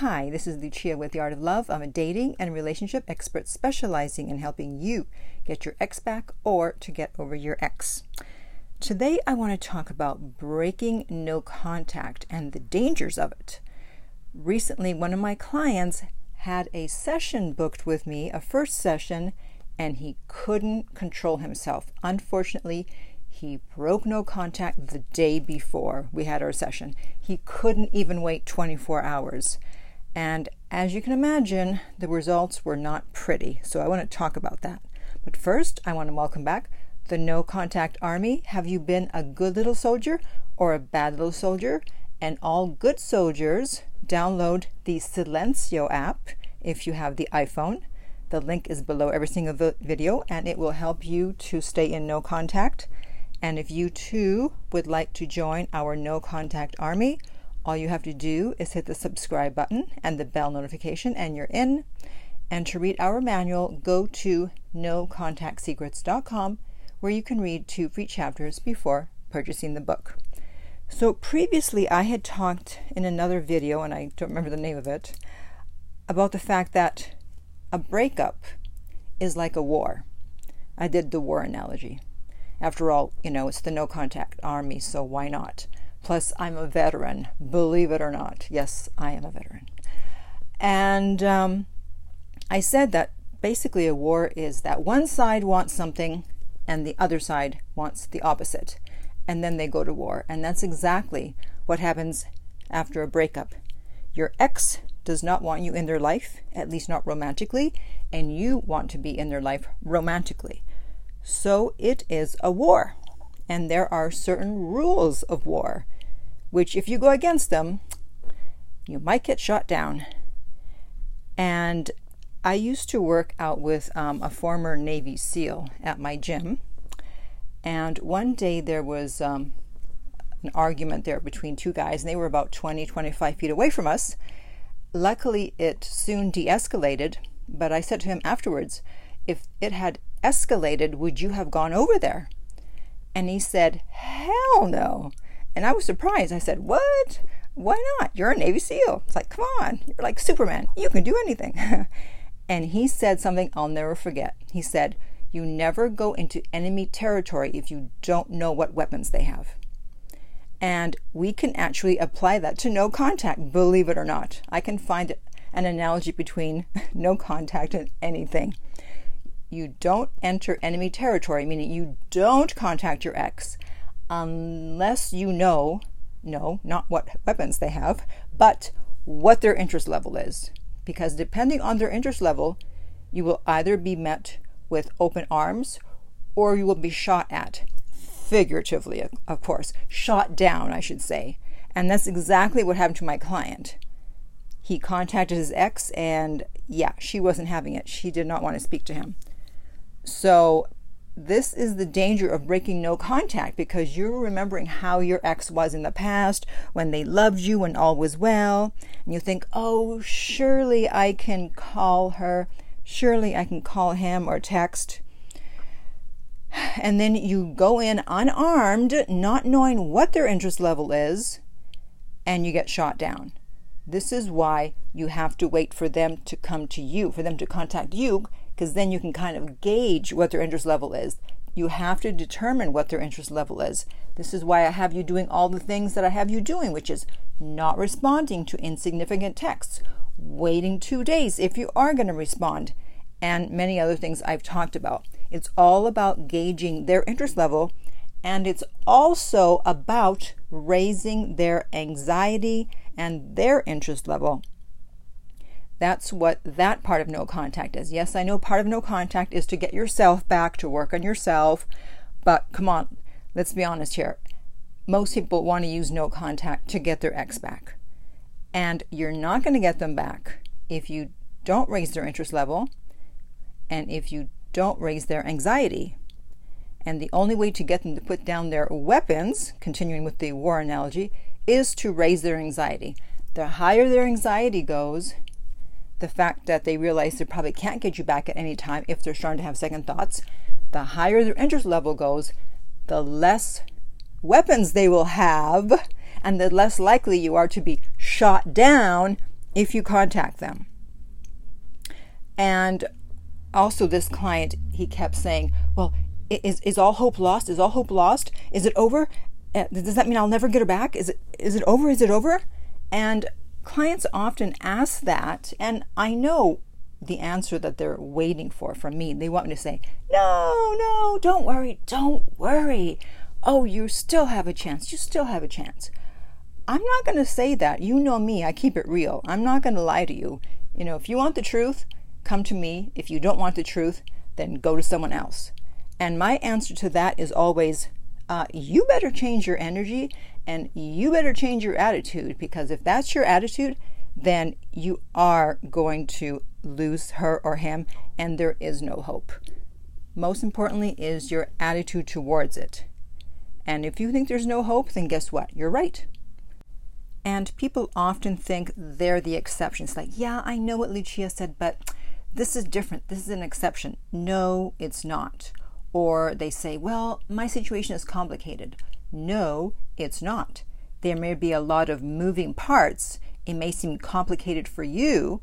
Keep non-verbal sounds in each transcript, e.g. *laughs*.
Hi, this is Lucia with The Art of Love. I'm a dating and relationship expert specializing in helping you get your ex back or to get over your ex. Today, I want to talk about breaking no contact and the dangers of it. Recently, one of my clients had a session booked with me, a first session, and he couldn't control himself. Unfortunately, he broke no contact the day before we had our session. He couldn't even wait 24 hours. And as you can imagine, the results were not pretty. So I want to talk about that. But first, I want to welcome back the No Contact Army. Have you been a good little soldier or a bad little soldier? And all good soldiers, download the Silenzio app if you have the iPhone. The link is below every single video and it will help you to stay in no contact. And if you too would like to join our no contact army, all you have to do is hit the subscribe button and the bell notification, and you're in. And to read our manual, go to nocontactsecrets.com where you can read two free chapters before purchasing the book. So, previously, I had talked in another video, and I don't remember the name of it, about the fact that a breakup is like a war. I did the war analogy. After all, you know, it's the no contact army, so why not? Plus, I'm a veteran, believe it or not. Yes, I am a veteran. And um, I said that basically a war is that one side wants something and the other side wants the opposite. And then they go to war. And that's exactly what happens after a breakup. Your ex does not want you in their life, at least not romantically, and you want to be in their life romantically. So it is a war. And there are certain rules of war, which, if you go against them, you might get shot down. And I used to work out with um, a former Navy SEAL at my gym. And one day there was um, an argument there between two guys, and they were about 20, 25 feet away from us. Luckily, it soon de escalated, but I said to him afterwards, if it had escalated, would you have gone over there? And he said, Hell no. And I was surprised. I said, What? Why not? You're a Navy SEAL. It's like, come on. You're like Superman. You can do anything. *laughs* and he said something I'll never forget. He said, You never go into enemy territory if you don't know what weapons they have. And we can actually apply that to no contact, believe it or not. I can find an analogy between *laughs* no contact and anything you don't enter enemy territory, meaning you don't contact your ex unless you know, no, not what weapons they have, but what their interest level is. Because depending on their interest level, you will either be met with open arms or you will be shot at, figuratively, of course, shot down, I should say. And that's exactly what happened to my client. He contacted his ex, and yeah, she wasn't having it. She did not want to speak to him. So, this is the danger of breaking no contact because you're remembering how your ex was in the past when they loved you and all was well. And you think, oh, surely I can call her, surely I can call him or text. And then you go in unarmed, not knowing what their interest level is, and you get shot down. This is why you have to wait for them to come to you, for them to contact you, because then you can kind of gauge what their interest level is. You have to determine what their interest level is. This is why I have you doing all the things that I have you doing, which is not responding to insignificant texts, waiting two days if you are going to respond, and many other things I've talked about. It's all about gauging their interest level, and it's also about raising their anxiety and their interest level that's what that part of no contact is. Yes, I know part of no contact is to get yourself back, to work on yourself, but come on, let's be honest here. Most people want to use no contact to get their ex back. And you're not going to get them back if you don't raise their interest level and if you don't raise their anxiety. And the only way to get them to put down their weapons, continuing with the war analogy, is to raise their anxiety. The higher their anxiety goes, the fact that they realize they probably can't get you back at any time if they're starting to have second thoughts, the higher their interest level goes, the less weapons they will have, and the less likely you are to be shot down if you contact them. And also, this client, he kept saying, Well, is, is all hope lost? Is all hope lost? Is it over? Uh, does that mean I'll never get her back? Is it is it over? Is it over? And clients often ask that, and I know the answer that they're waiting for from me. They want me to say, No, no, don't worry, don't worry. Oh, you still have a chance. You still have a chance. I'm not going to say that. You know me, I keep it real. I'm not going to lie to you. You know, if you want the truth, come to me. If you don't want the truth, then go to someone else. And my answer to that is always, uh, you better change your energy and you better change your attitude because if that's your attitude, then you are going to lose her or him and there is no hope. Most importantly, is your attitude towards it. And if you think there's no hope, then guess what? You're right. And people often think they're the exceptions. Like, yeah, I know what Lucia said, but this is different. This is an exception. No, it's not. Or they say, well, my situation is complicated. No, it's not. There may be a lot of moving parts. It may seem complicated for you.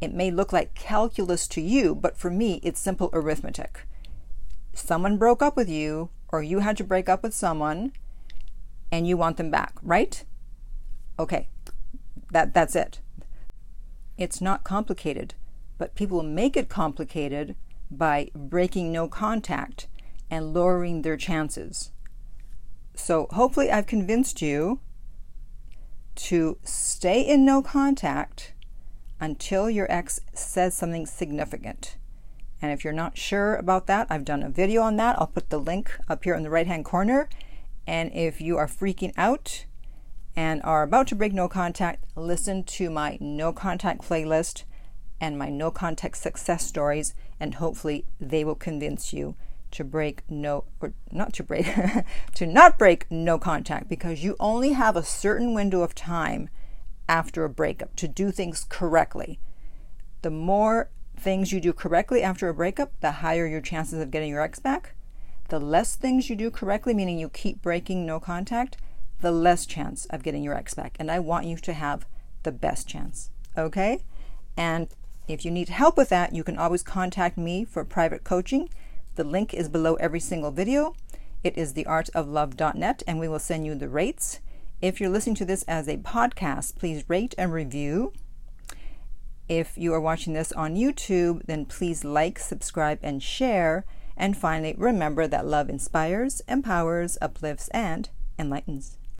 It may look like calculus to you, but for me, it's simple arithmetic. Someone broke up with you, or you had to break up with someone, and you want them back, right? Okay, that, that's it. It's not complicated, but people make it complicated by breaking no contact and lowering their chances. So, hopefully, I've convinced you to stay in no contact until your ex says something significant. And if you're not sure about that, I've done a video on that. I'll put the link up here in the right hand corner. And if you are freaking out and are about to break no contact, listen to my no contact playlist and my no contact success stories, and hopefully they will convince you to break no or not to break *laughs* to not break no contact because you only have a certain window of time after a breakup to do things correctly. The more things you do correctly after a breakup, the higher your chances of getting your ex back. The less things you do correctly, meaning you keep breaking no contact, the less chance of getting your ex back. And I want you to have the best chance. Okay? And if you need help with that, you can always contact me for private coaching. The link is below every single video. It is theartoflove.net, and we will send you the rates. If you're listening to this as a podcast, please rate and review. If you are watching this on YouTube, then please like, subscribe, and share. And finally, remember that love inspires, empowers, uplifts, and enlightens.